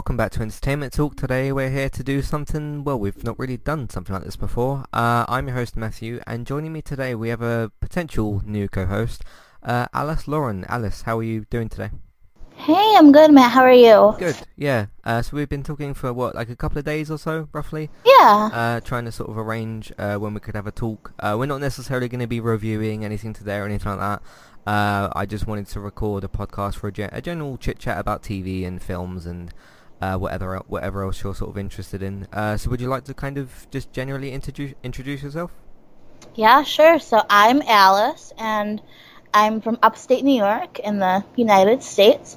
welcome back to Entertainment Talk. Today we're here to do something, well, we've not really done something like this before. Uh, I'm your host Matthew, and joining me today we have a potential new co-host, uh, Alice Lauren. Alice, how are you doing today? Hey, I'm good, Matt. How are you? Good, yeah. Uh, so we've been talking for, what, like a couple of days or so, roughly? Yeah. Uh, trying to sort of arrange uh, when we could have a talk. Uh, we're not necessarily going to be reviewing anything today or anything like that. Uh, I just wanted to record a podcast for a, gen- a general chit chat about TV and films and uh, whatever whatever else you're sort of interested in. Uh, so would you like to kind of just generally introduce introduce yourself? Yeah, sure. So I'm Alice, and I'm from upstate New York in the United States,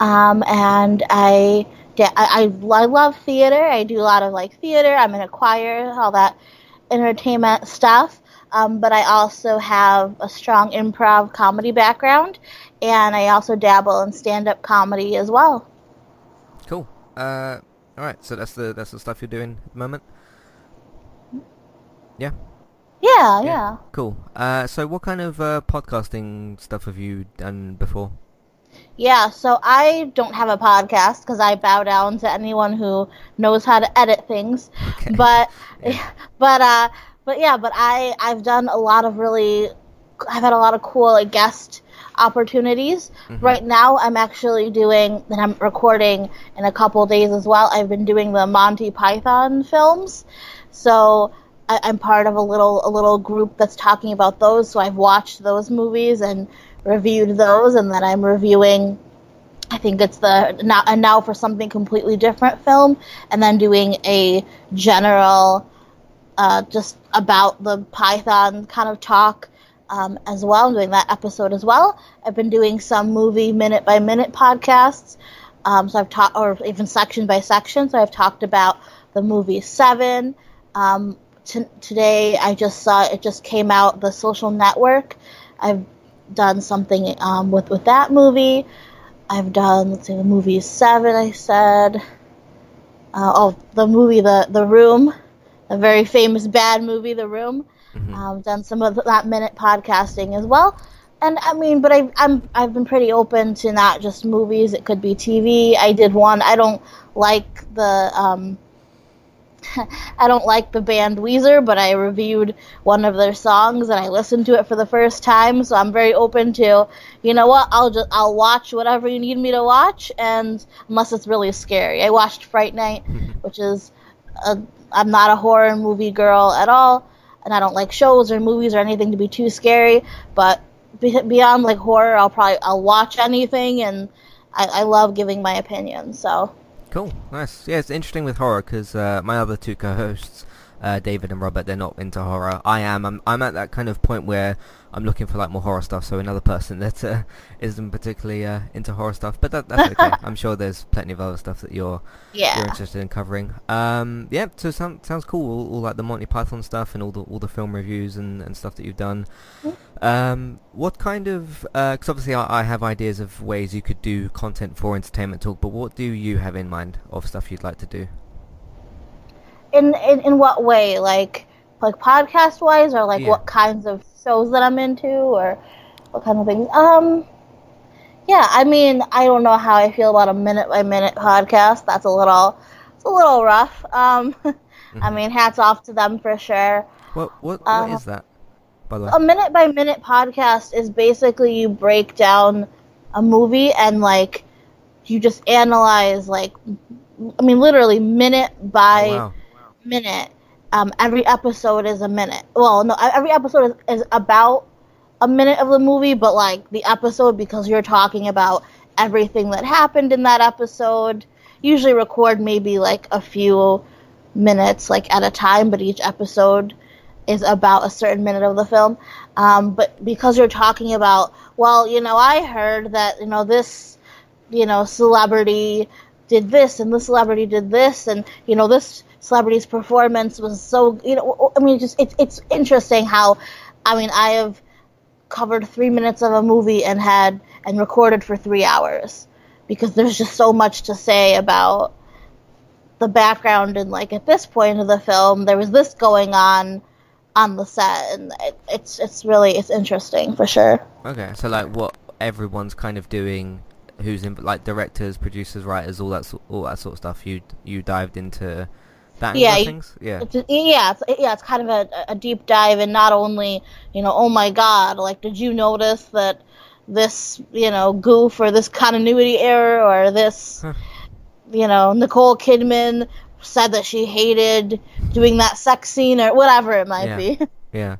um, and I, I I love theater. I do a lot of like theater. I'm in a choir, all that entertainment stuff. Um, but I also have a strong improv comedy background, and I also dabble in stand-up comedy as well. Uh, all right. So that's the that's the stuff you're doing at the moment. Yeah. Yeah, yeah. yeah. Cool. Uh, so what kind of uh, podcasting stuff have you done before? Yeah, so I don't have a podcast because I bow down to anyone who knows how to edit things. Okay. But, yeah. but uh, but yeah, but I I've done a lot of really, I've had a lot of cool like guest opportunities. Mm-hmm. Right now, I'm actually doing, and I'm recording in a couple days as well. I've been doing the Monty Python films, so I, am part of a little a little group that's talking about those. So I've watched those movies and reviewed those, and then I'm reviewing. I think it's the now and now for something completely different film, and then doing a general, uh, just about the Python kind of talk um, as well. I'm doing that episode as well. I've been doing some movie minute by minute podcasts. Um, so I've talked, or even section by section. So I've talked about the movie Seven. Um, t- today I just saw it just came out, The Social Network. I've done something um, with with that movie. I've done let's see, the movie Seven. I said. Uh, oh, the movie the the Room, a very famous bad movie, The Room. Mm-hmm. Um, done some of that minute podcasting as well. And I mean, but I, I'm I've been pretty open to not just movies. It could be TV. I did one. I don't like the um, I don't like the band Weezer, but I reviewed one of their songs and I listened to it for the first time. So I'm very open to, you know what? I'll just I'll watch whatever you need me to watch, and unless it's really scary. I watched Fright Night, which is a, I'm not a horror movie girl at all and I don't like shows or movies or anything to be too scary. But beyond like horror, I'll probably I'll watch anything, and I, I love giving my opinion. So cool, nice. Yeah, it's interesting with horror because uh, my other two co-hosts, uh, David and Robert, they're not into horror. I am. I'm, I'm at that kind of point where I'm looking for like more horror stuff. So another person that uh, isn't particularly uh, into horror stuff, but that, that's okay. I'm sure there's plenty of other stuff that you're yeah. you're interested in covering. Um, yeah, so sound, sounds cool. All, all, like the Monty Python stuff and all the all the film reviews and, and stuff that you've done. Mm-hmm. Um, what kind of? Because uh, obviously I, I have ideas of ways you could do content for entertainment talk, but what do you have in mind of stuff you'd like to do? In in, in what way? Like like podcast wise, or like yeah. what kinds of shows that I'm into or what kind of things. Um, yeah, I mean, I don't know how I feel about a minute by minute podcast. That's a little, it's a little rough. Um, mm-hmm. I mean, hats off to them for sure. What what, what is that? By the way, a minute by minute podcast is basically you break down a movie and like you just analyze like, I mean, literally minute by oh, wow. Minute um, every episode is a minute. Well, no, every episode is, is about a minute of the movie, but like the episode because you're talking about everything that happened in that episode. Usually record maybe like a few minutes like at a time, but each episode is about a certain minute of the film. Um, but because you're talking about, well, you know, I heard that you know this, you know, celebrity did this and this celebrity did this and you know this celebrity's performance was so you know I mean just it's it's interesting how I mean I have covered three minutes of a movie and had and recorded for three hours because there's just so much to say about the background and like at this point of the film there was this going on on the set and it, it's it's really it's interesting for sure okay so like what everyone's kind of doing who's in like directors, producers, writers, all that all that sort of stuff. You you dived into that Yeah, things. Yeah. It's yeah, it's, yeah, it's kind of a, a deep dive, and not only you know, oh my god, like did you notice that this you know goof or this continuity error or this Huh. you know Nicole Kidman said that she hated doing that sex scene or whatever it might Yeah. be. Yeah.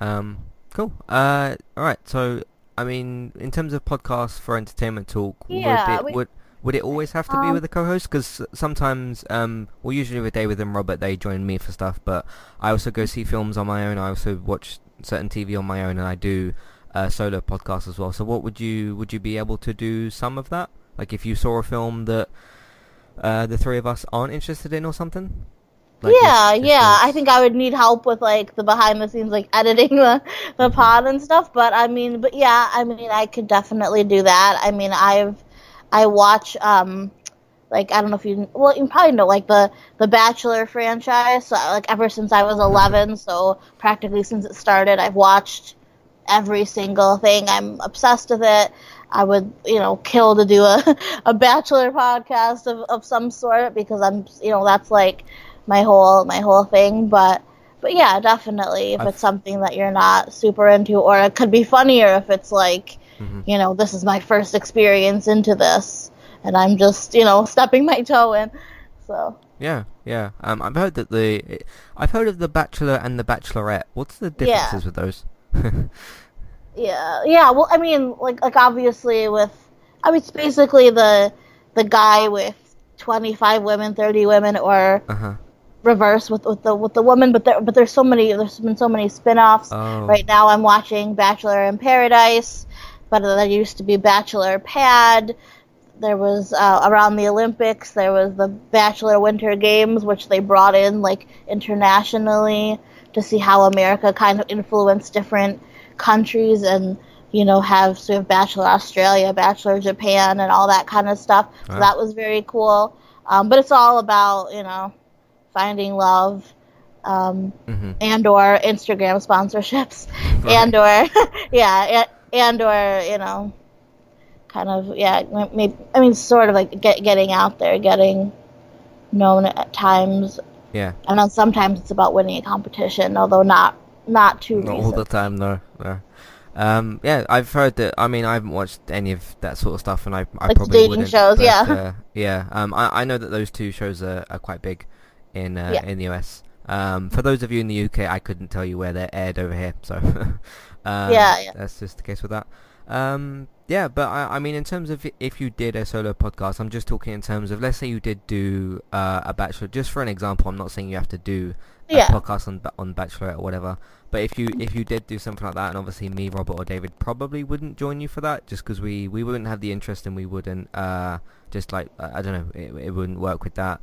Um, cool. Uh, all right. So, I mean, in terms of podcasts for entertainment talk, Yeah, would it we- would would it always have to be Um, with a co-host? Because sometimes, um, well, usually with David and Robert, they join me for stuff. But I also go see films on my own. I also watch certain TV on my own, and I do uh, solo podcasts as well. So, what would you would you be able to do some of that? Like, if you saw a film that uh, the three of us aren't interested in, or something. Like, yeah, just yeah. I think I would need help with like the behind the scenes, like editing the the Mhm. pod and stuff. But I mean, but yeah, I mean, I could definitely do that. I mean, I've I watch um like I don't know if you well you probably know like the the Bachelor franchise. So like ever since I was eleven, so practically since it started, I've watched every single thing. I'm obsessed with it. I would, you know, kill to do a, a bachelor podcast of, of some sort because I'm, you know, that's like my whole my whole thing. But but yeah, definitely if I've- it's something that you're not super into, or it could be funnier if it's like, Mhm. you know, this is my first experience into this, and I'm just, you know, stepping my toe in. So Yeah, yeah. Um, I've heard that the I've heard of the Bachelor and the Bachelorette. What's the Yeah. differences with those? Yeah, yeah. Well, I mean, like, like obviously with, I mean, it's basically the the guy with twenty five women, thirty women, or uh huh. reverse with with the with the woman. But there, but there's so many. There's been so many spin-offs. Oh. Right now, I'm watching Bachelor in Paradise, but there used to be Bachelor Pad. There was uh, around the Olympics. There was the Bachelor Winter Games, which they brought in like internationally to see how America kind of influenced different countries and you know have sort of Bachelor Australia, Bachelor Japan, and all that kind of stuff. So Wow. that was very cool. Um, but it's all about you know finding love. Um, hmm and or Instagram sponsorships, and or yeah, and or you know, kind of yeah, maybe I mean sort of like get, getting out there, getting known at times, Yeah. and then sometimes it's about winning a competition, although not not too Not all the time, no. no. Um, yeah, I've heard that. I mean, I haven't watched any of that sort of stuff, and I, I Like probably dating wouldn't. shows, but, yeah. uh, yeah. Um, I, I know that those two shows are, are quite big in uh, Yeah. in the US. Um, for those of you in the UK, I couldn't tell you where they're aired over here, so um, Yeah, yeah. that's just the case with that. Um, yeah, but I, I mean, in terms of if you did a solo podcast, I'm just talking in terms of let's say you did do uh, a bachelor. Just for an example, I'm not saying you have to do a Yeah. podcast on on Bachelorette or whatever. But if you if you did do something like that, and obviously me, Robert, or David probably wouldn't join you for that, just because we, we wouldn't have the interest and we wouldn't uh just like I don't know, it, it wouldn't work with that.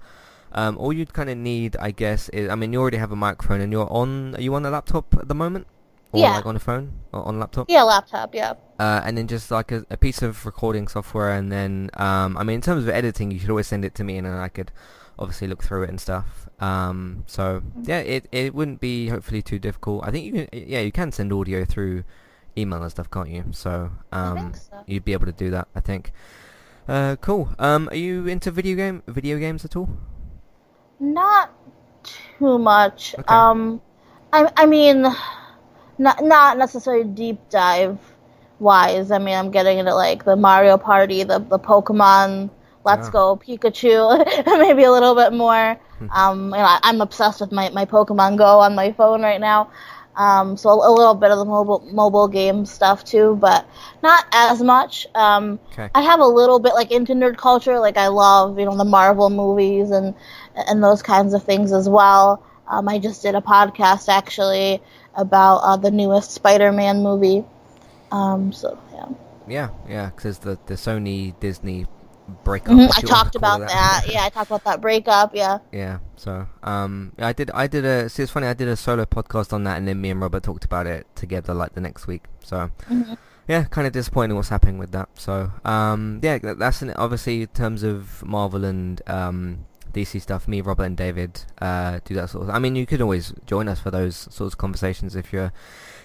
Um, all you'd kind of need, I guess, is I mean you already have a microphone and you're on. Are you on a laptop at the moment? Or Yeah. like on a phone or on a laptop? Yeah, laptop. Yeah. uh, and then just like a, a piece of recording software, and then um, I mean, in terms of editing, you should always send it to me, and then I could obviously look through it and stuff. Um, so yeah, it it wouldn't be hopefully too difficult. I think you can, yeah, you can send audio through email and stuff, can't you? So um, so. you'd be able to do that, I think. Uh, cool. Um, are you into video game video games at all? Not too much. Okay. Um, I I mean, not not necessarily deep dive wise. I mean, I'm getting into like the Mario Party, the the Pokemon. Let's Ah. go Pikachu, maybe a little bit more. Hmm. Um, you know, I, I'm obsessed with my, my Pokemon Go on my phone right now. Um, so a, a little bit of the mobile mobile game stuff too, but not as much. Um, Okay. I have a little bit like into nerd culture. Like I love you know the Marvel movies and and those kinds of things as well. Um, I just did a podcast actually about uh, the newest Spider-Man movie. Um, so yeah, Yeah, yeah, because the the Sony Disney breakup. Mhm, I talked about that. Yeah, I talked about that breakup. Yeah. Yeah. So, um, I did, I did a. See, it's funny. I did a solo podcast on that, and then me and Robert talked about it together, like the next week. So, Mhm. yeah, kind of disappointing what's happening with that. So, um, yeah, that- that's an, obviously in terms of Marvel and um DC stuff. Me, Robert, and David uh do that sort of. I mean, you could always join us for those sorts of conversations if you're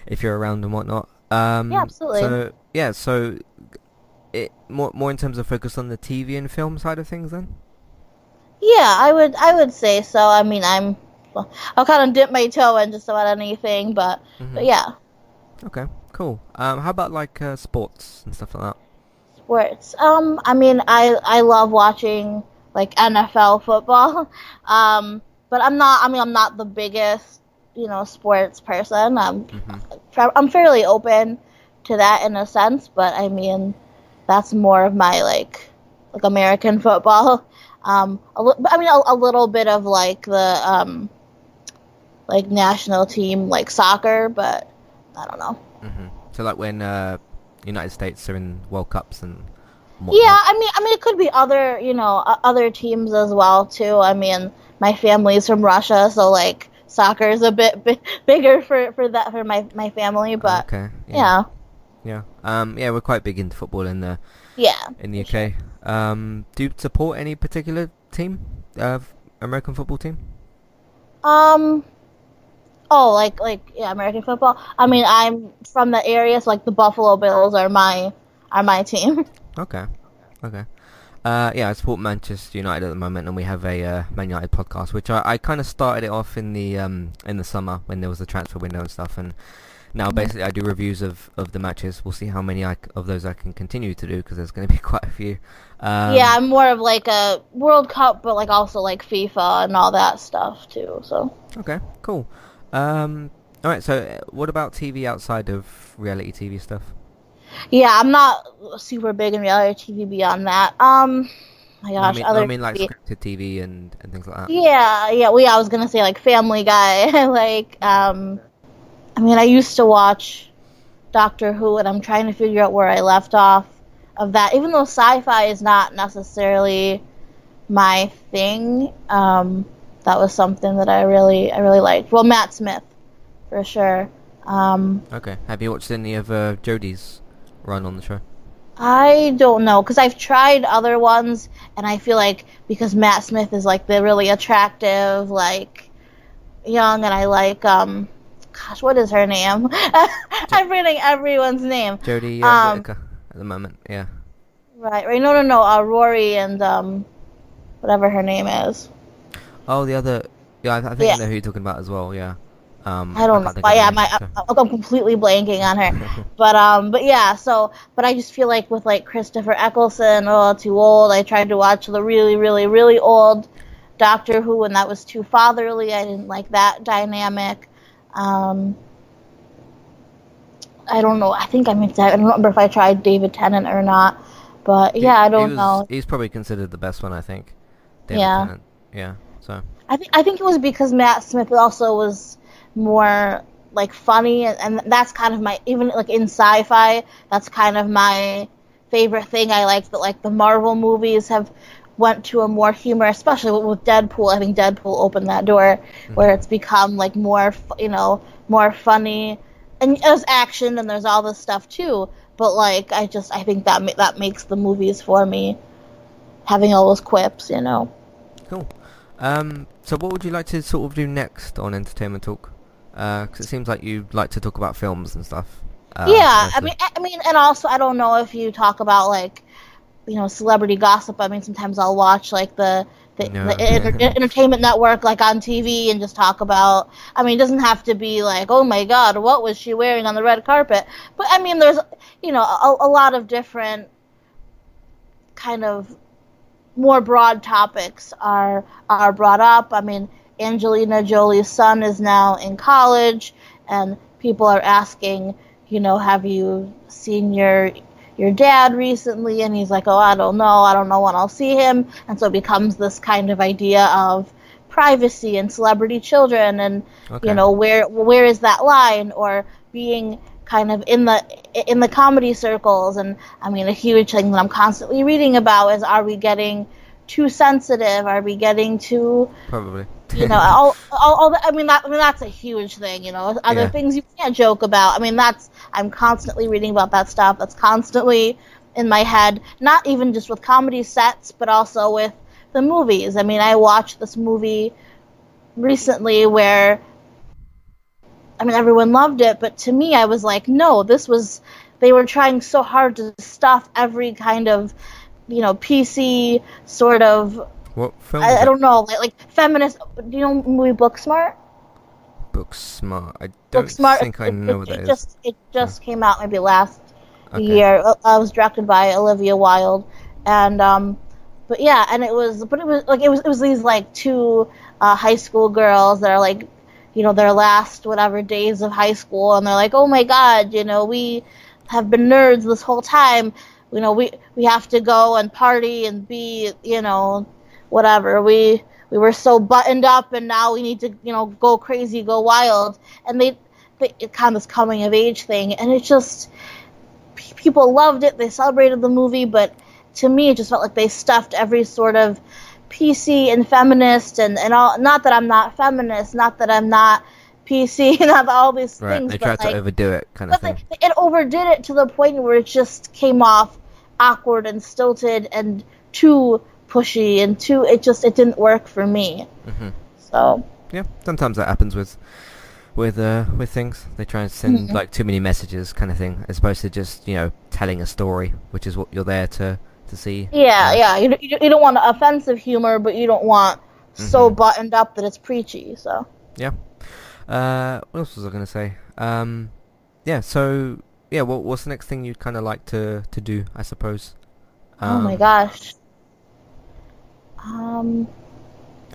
if you're around and whatnot. Um, Yeah, absolutely. So, yeah, so it more more in terms of focus on the TV and film side of things then? Yeah, I would I would say so. I mean, I'm well, I'll kind of dip my toe in just about anything, but Mm-hmm. but yeah, Okay, cool. Um, how about like uh, sports and stuff like that? sports. Um, I mean, I I love watching like NFL football. Um, but I'm not. I mean, I'm not the biggest you know sports person. I'm Mm-hmm. I'm fairly open to that in a sense, but I mean, that's more of my like like American football. Um, a li- I mean, a, a little bit of like the um, like national team like soccer, but I don't know. hmm So like when uh, United States are in World Cups and Yeah. I mean, I mean, it could be other, you know, other teams as well too. I mean, my family's from Russia, so like soccer is a bit bi- bigger for for that for my my family, but okay. yeah, Yeah. Um. Yeah, we're quite big into football in the yeah. in the UK. Um. Do you support any particular team? Uh, American football team? Um. Oh, like like yeah, American football. I mean, I'm from the area, so like the Buffalo Bills are my are my team. Okay. Okay. Uh, yeah, I support Manchester United at the moment, and we have a uh, Man United podcast, which I, I kind of started it off in the um, in the summer when there was the transfer window and stuff, and now basically I do reviews of, of the matches. We'll see how many I of those I can continue to do because there's going to be quite a few. Um, yeah, I'm more of like a World Cup, but like also like FIFA and all that stuff too. So Okay. Cool. Um. All right. So, uh, what about TV outside of reality TV stuff? yeah, I'm not super big in reality TV beyond that. Um, my I gosh, mean, other I mean like TV scripted TV and, and things like that. Yeah, yeah. Well, yeah, I was gonna say like Family Guy. like, um, I mean, I used to watch Doctor Who, and I'm trying to figure out where I left off of that. Even though sci-fi is not necessarily my thing, um, that was something that I really, I really liked. Well, Matt Smith, for sure. Um, Okay. Have you watched any of uh, Jodie's run on the show? I don't know because I've tried other ones, and I feel like because Matt Smith is like the really attractive, like young, and I like um, gosh, what is her name? I'm reading everyone's name. Jodie uh, Um, Whittaker at the moment. Yeah. Right, right. No, no, no. Uh, Rory and um, whatever her name is. Oh, the other. Yeah, I, I think Yeah. I know who you're talking about as well. Yeah. Um, I don't know. But yeah, my, I, I'm completely blanking on her. but um, but yeah. So, but I just feel like with like Christopher Eccleston, oh, too old. I tried to watch the really, really, really old Doctor Who, and that was too fatherly. I didn't like that dynamic. Um, I don't know. I think I mean I don't remember if I tried David Tennant or not. But He- yeah, I don't was- know. He's probably considered the best one, I think. David Yeah. Tennant. Yeah. So. I think I think it was because Matt Smith also was more like funny, and, and that's kind of my even like in sci-fi. That's kind of my favorite thing. I like that like the Marvel movies have went to a more humor, especially with- Deadpool. I think Deadpool opened that door where it's become like more you know more funny, and there's action and there's all this stuff too. But like I just I think that ma- that makes the movies for me having all those quips, you know. Cool. Um, so what would you like to sort of do next on Entertainment Talk? Because it seems like you like to talk about films and stuff. Uh, yeah, I mean, I mean, and also I don't know if you talk about like, you know, celebrity gossip. I mean, sometimes I'll watch like the the, No. the enter- entertainment network like on TV and just talk about. I mean, it doesn't have to be like, oh my God, what was she wearing on the red carpet? But I mean, there's you know a, a lot of different kind of more broad topics are are brought up. I mean, Angelina Jolie's son is now in college, and people are asking, you know, have you seen your your dad recently? And he's like, oh, I don't know, I don't know when I'll see him. And so it becomes this kind of idea of privacy and celebrity children, and Okay. you know, where where is that line, or being kind of in the in the comedy circles and I mean a huge thing that I'm constantly reading about is are we getting too sensitive are we getting too Probably. You know all, all, all the, I mean that I mean that's a huge thing you know. Other Yeah. things you can't joke about. I mean that's I'm constantly reading about that stuff that's constantly in my head. Not even just with comedy sets but also with the movies. I mean I watched this movie recently where I mean everyone loved it but to me I was like no this was they were trying so hard to stuff every kind of you know PC sort of What film? I, I don't know like, like feminist. Do you know the movie Booksmart? Booksmart. I don't Booksmart. think I know it, what that it is. just it just came out maybe last Okay. year. Uh, it was directed by Olivia Wilde, and um, but yeah, and it was but it was like it was it was these like two uh, high school girls that are like you know their last whatever days of high school, and they're like, oh my god, you know we have been nerds this whole time. You know we we have to go and party and be you know whatever we we were so buttoned up and now we need to you know go crazy go wild and they, they it kind of this coming of age thing and it just people loved it they celebrated the movie but to me it just felt like they stuffed every sort of pc and feminist and and all not that i'm not feminist not that i'm not pc not all these things. Right. things They tried to like, overdo it, kind of thing. like, it overdid it to the point where it just came off awkward and stilted and too pushy and too it just it didn't work for me hmm so Yeah. Sometimes that happens with with uh with things. They try and send Mhm. like too many messages, kind of thing, as opposed to just you know telling a story, which is what you're there to to see. yeah yeah you, you, you don't want offensive humor but you don't want so Mhm. buttoned up that it's preachy so Yeah. Uh, what else was I gonna say? Um, yeah. So yeah, what what's the next thing you'd kind of like to to do? I suppose. oh my Um, gosh um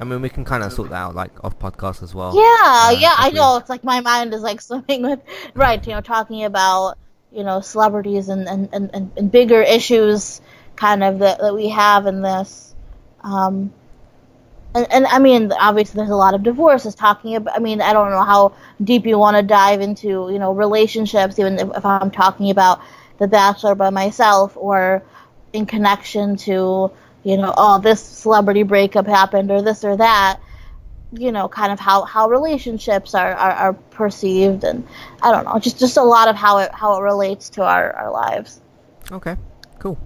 I mean, we can kind of sort that out, like off podcast as well. yeah yeah i know it's like my mind is like swimming with right you know talking about you know celebrities and and, and, and, and bigger issues kind of that, that we have in this um and, and I mean, obviously, there's a lot of divorces talking about. I mean, I don't know how deep you want to dive into, you know, relationships, even if, if I'm talking about The Bachelor by myself, or in connection to, you know, oh, this celebrity breakup happened, or this or that. You know, kind of how, how relationships are, are, are perceived, and I don't know, just just a lot of how it how it relates to our, our lives. Okay. Cool.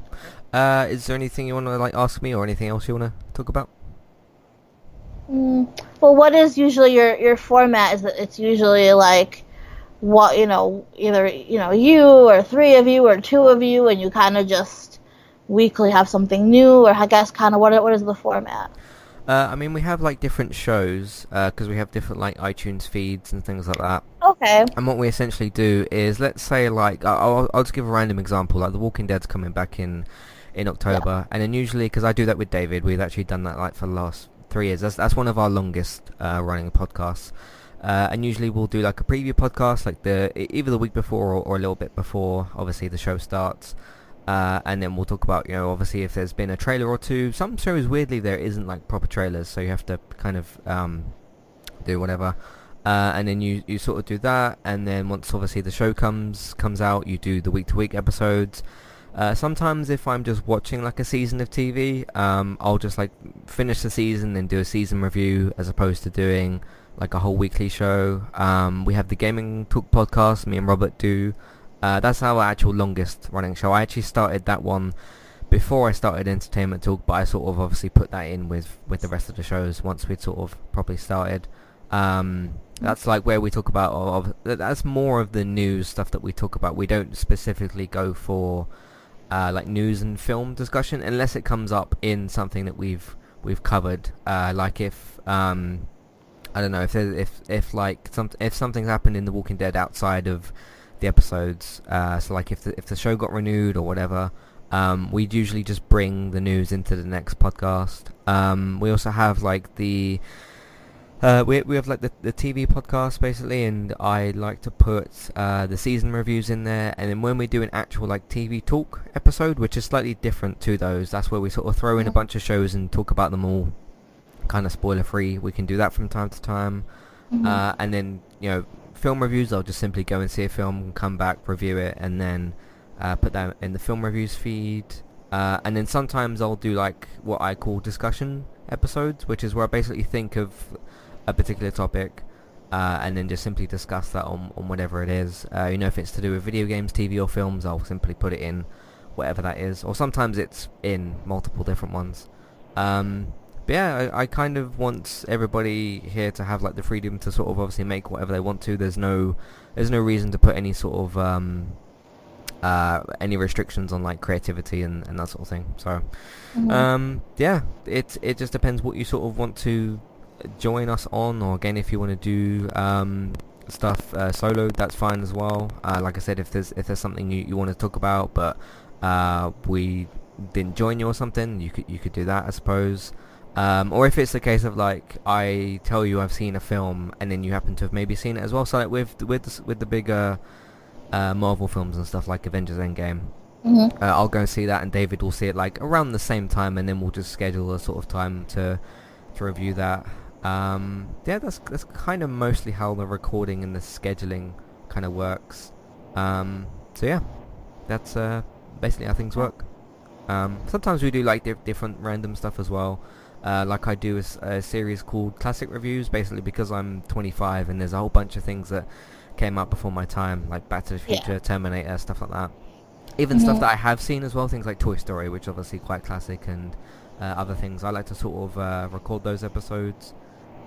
Uh, is there anything you want to like ask me, or anything else you want to talk about? Mm, well, what is usually your your format? Is that it's usually like what you know, either you know you or three of you or two of you, and you kind of just weekly have something new, or I guess kind of what what is the format? Uh, I mean, we have like different shows because we have different like iTunes feeds and things like that. Okay. And what we essentially do is, let's say, like, I'll, I'll just give a random example. Like, The Walking Dead's coming back in in October, and then usually, because I do that with David, we've actually done that like for the last three years. That's that's one of our longest uh, running podcasts. Uh, and usually we'll do like a preview podcast, like the either the week before or, or a little bit before. Obviously, the show starts. Uh, and then we'll talk about, you know, obviously if there's been a trailer or two. Some shows, weirdly, there isn't like proper trailers, so you have to kind of um, do whatever. Uh, and then you, you sort of do that, and then once obviously the show comes comes out, you do the week to week episodes. Uh, sometimes if I'm just watching like a season of TV, um, I'll just like finish the season and do a season review as opposed to doing like a whole weekly show. Um, we have the Gaming Talk podcast, me and Robert do. Uh, that's our actual longest running show. I actually started that one before I started Entertainment Talk, but I sort of obviously put that in with, with the rest of the shows once we'd sort of properly started. Um, that's like where we talk about, of, that's more of the news stuff that we talk about. We don't specifically go for uh, like news and film discussion unless it comes up in something that we've we've covered. Uh, like if um, I don't know if if if like some if something's happened in The Walking Dead outside of the episodes. Uh, so like if the if the show got renewed or whatever, um, we'd usually just bring the news into the next podcast. Um, we also have like the uh, we we have like the the TV podcast basically, and I like to put uh, the season reviews in there. And then when we do an actual like TV talk episode, which is slightly different to those, that's where we sort of throw in a Mhm. bunch of shows and talk about them all, kind of spoiler free. We can do that from time to time. Mhm. Uh, and then you know film reviews, I'll just simply go and see a film, come back, review it, and then uh, put that in the film reviews feed. Uh, and then sometimes I'll do like what I call discussion episodes, which is where I basically think of a particular topic uh, and then just simply discuss that on, on whatever it is. Uh, you know, if it's to do with video games, TV, or films, I'll simply put it in whatever that is. Or sometimes it's in multiple different ones. Um, but yeah, I, I kind of want everybody here to have like the freedom to sort of obviously make whatever they want to. There's no, there's no reason to put any sort of um, uh, any restrictions on like creativity and, and that sort of thing. So, Mhm. um, yeah, it it just depends what you sort of want to join us on, or again, if you want to do um, stuff uh, solo, that's fine as well. Uh, like I said, if there's if there's something you, you want to talk about, but uh, we didn't join you or something, you could you could do that, I suppose. Um, or if it's the case of like I tell you I've seen a film and then you happen to have maybe seen it as well. So like with with the, with the bigger uh, Marvel films and stuff like Avengers Endgame, Mhm. uh, I'll go and see that, and David will see it like around the same time, and then we'll just schedule a sort of time to to review that. Um, yeah, that's that's kind of mostly how the recording and the scheduling kind of works. Um, so yeah, that's uh, basically how things work. Um, sometimes we do like di- different random stuff as well. Uh, like I do a series called Classic Reviews, basically because I'm 25 and there's a whole bunch of things that came out before my time, like Back to the Yeah. Future, Terminator, stuff like that. Even stuff Mhm. that I have seen as well, things like Toy Story, which obviously quite classic, and uh, other things. I like to sort of uh, record those episodes.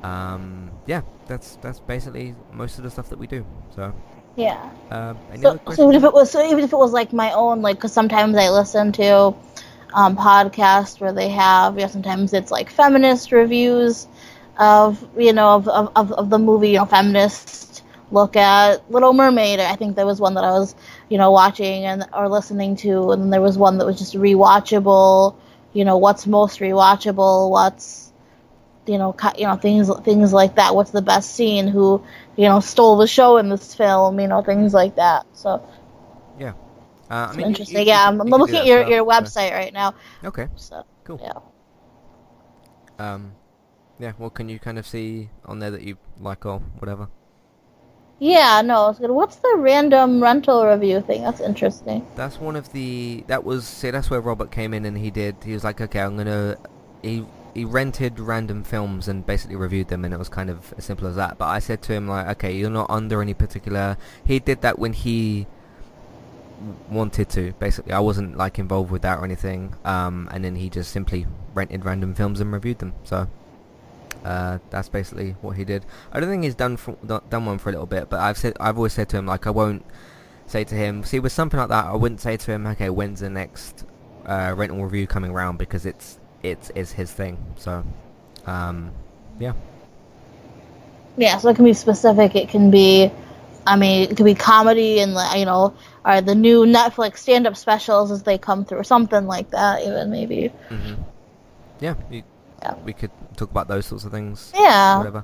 Um, yeah, that's that's basically most of the stuff that we do. So, Yeah. uh, So, so even if it was, so even if it was like my own, like, because sometimes I listen to um, podcasts where they have, you know, sometimes it's like feminist reviews of, you know, of, of, of, the movie, you know, feminist look at Little Mermaid. I think there was one that I was, you know, watching and or listening to, and there was one that was just rewatchable. You know, what's most rewatchable? What's you know, you know things things like that. What's the best scene? Who you know stole the show in this film? You know, things like that. So uh, I mean, interesting. you- you yeah, I'm, you I'm looking at your your so- website right now. Okay, So cool. yeah. Um, yeah, well, can you kind of see on there that you like or whatever? Yeah, no, it's good. What's the random rental review thing? That's interesting. That's one of the. That was see. That's where Robert came in and he did. He was like, okay, I'm gonna. He he rented random films and basically reviewed them, and it was kind of as simple as that. But I said to him like, okay, you're not under any particular. He did that when he wanted to. Basically, I wasn't like involved with that or anything. Um, and then he just simply rented random films and reviewed them. So. Uh, that's basically what he did. I don't think he's done for, done one for a little bit, but I've said I've always said to him like I won't say to him. See, with something like that, I wouldn't say to him, okay, when's the next uh, rental review coming round because it's it's it's his thing. So, um, yeah, Yeah, so it can be specific. It can be, I mean, it could be comedy and you know, or the new Netflix stand-up specials as they come through, or something like that. Even maybe. hmm yeah, you, Yeah. we could talk about those sorts of things. Yeah. whatever.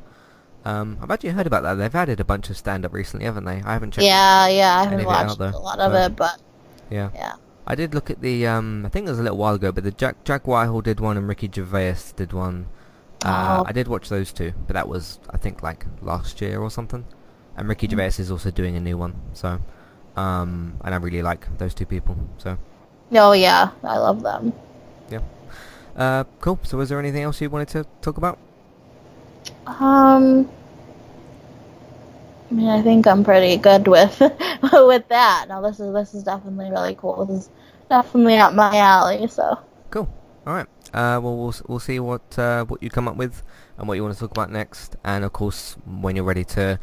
Um, I've actually heard about that. They've added a bunch of stand-up recently, haven't they? I haven't checked. Yeah, yeah. I haven't it out watched a lot of so- it, but yeah. yeah. I did look at the. Um, I think it was a little while ago, but the Jack Jack Whitehall did one and Ricky Gervais did one. Uh, Oh. I did watch those two, but that was I think like last year or something. And Ricky Mm. Gervais is also doing a new one, so um, and I really like those two people. So Oh yeah, I love them. yeah, uh, cool. So was there anything else you wanted to talk about? Um, I mean, I think I'm pretty good with with that. Now this is this is definitely really cool. This is definitely up my alley. So Cool. All right. Uh, well, we'll we'll see what uh, what you come up with and what you want to talk about next, and of course, when you're ready to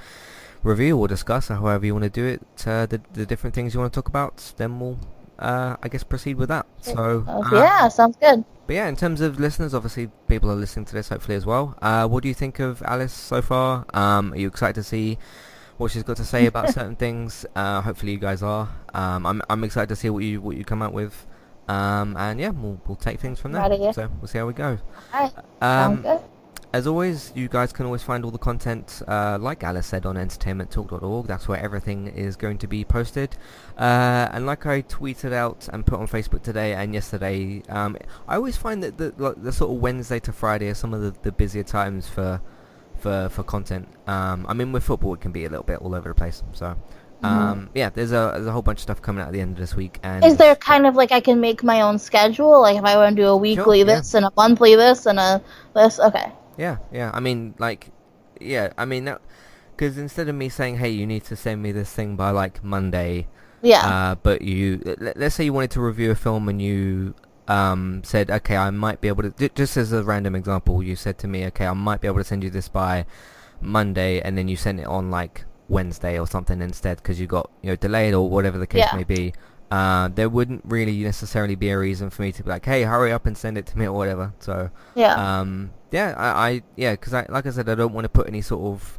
review or discuss, or however you want to do it, uh, the the different things you want to talk about, then we'll uh, I guess proceed with that. So uh, yeah, sounds good. But yeah, in terms of listeners, obviously people are listening to this hopefully as well. Uh, what do you think of Alice so far? Um, are you excited to see what she's got to say about certain things? Uh, hopefully you guys are. Um, I'm I'm excited to see what you what you come out with. Um, and yeah, we'll we'll take things from there. Ready. So we'll see how we go. All right, sounds Um, good. As always, you guys can always find all the content, uh, like Alice said, on entertainmenttalk.org. That's where everything is going to be posted. Uh, and like I tweeted out and put on Facebook today and yesterday, um, I always find that the, like, the sort of Wednesday to Friday are some of the, the busier times for for for content. Um, I mean, with football, it can be a little bit all over the place. So. Um, yeah, there's a there's a whole bunch of stuff coming out at the end of this week, and Is there kind of like I can make my own schedule? Like if I want to do a weekly yeah. this and a monthly this and a this. Okay. Yeah, yeah. I mean, like, yeah. I mean, because instead of me saying, "Hey, you need to send me this thing by like Monday," Yeah. uh, but you, let, let's say you wanted to review a film and you um, said, "Okay, I might be able to." Just as a random example, you said to me, "Okay, I might be able to send you this by Monday," and then you sent it on like Wednesday or something instead because you got you know delayed or whatever the case Yeah. may be. uh, there wouldn't really necessarily be a reason for me to be like, hey, hurry up and send it to me or whatever. So Yeah. um, yeah, I, I yeah, because I like I said, I don't want to put any sort of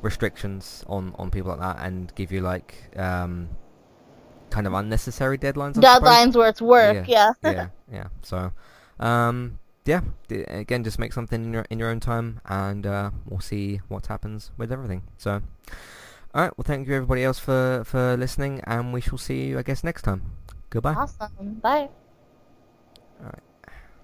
restrictions on on people like that and give you like um, kind of unnecessary deadlines. I suppose. Deadlines where it's work. Yeah. yeah, yeah. So, um, yeah. Again, just make something in your in your own time, and uh, we'll see what happens with everything. So, all right. Well, thank you everybody else for for listening, and we shall see you, I guess, next time. Goodbye. Awesome. Bye. All right.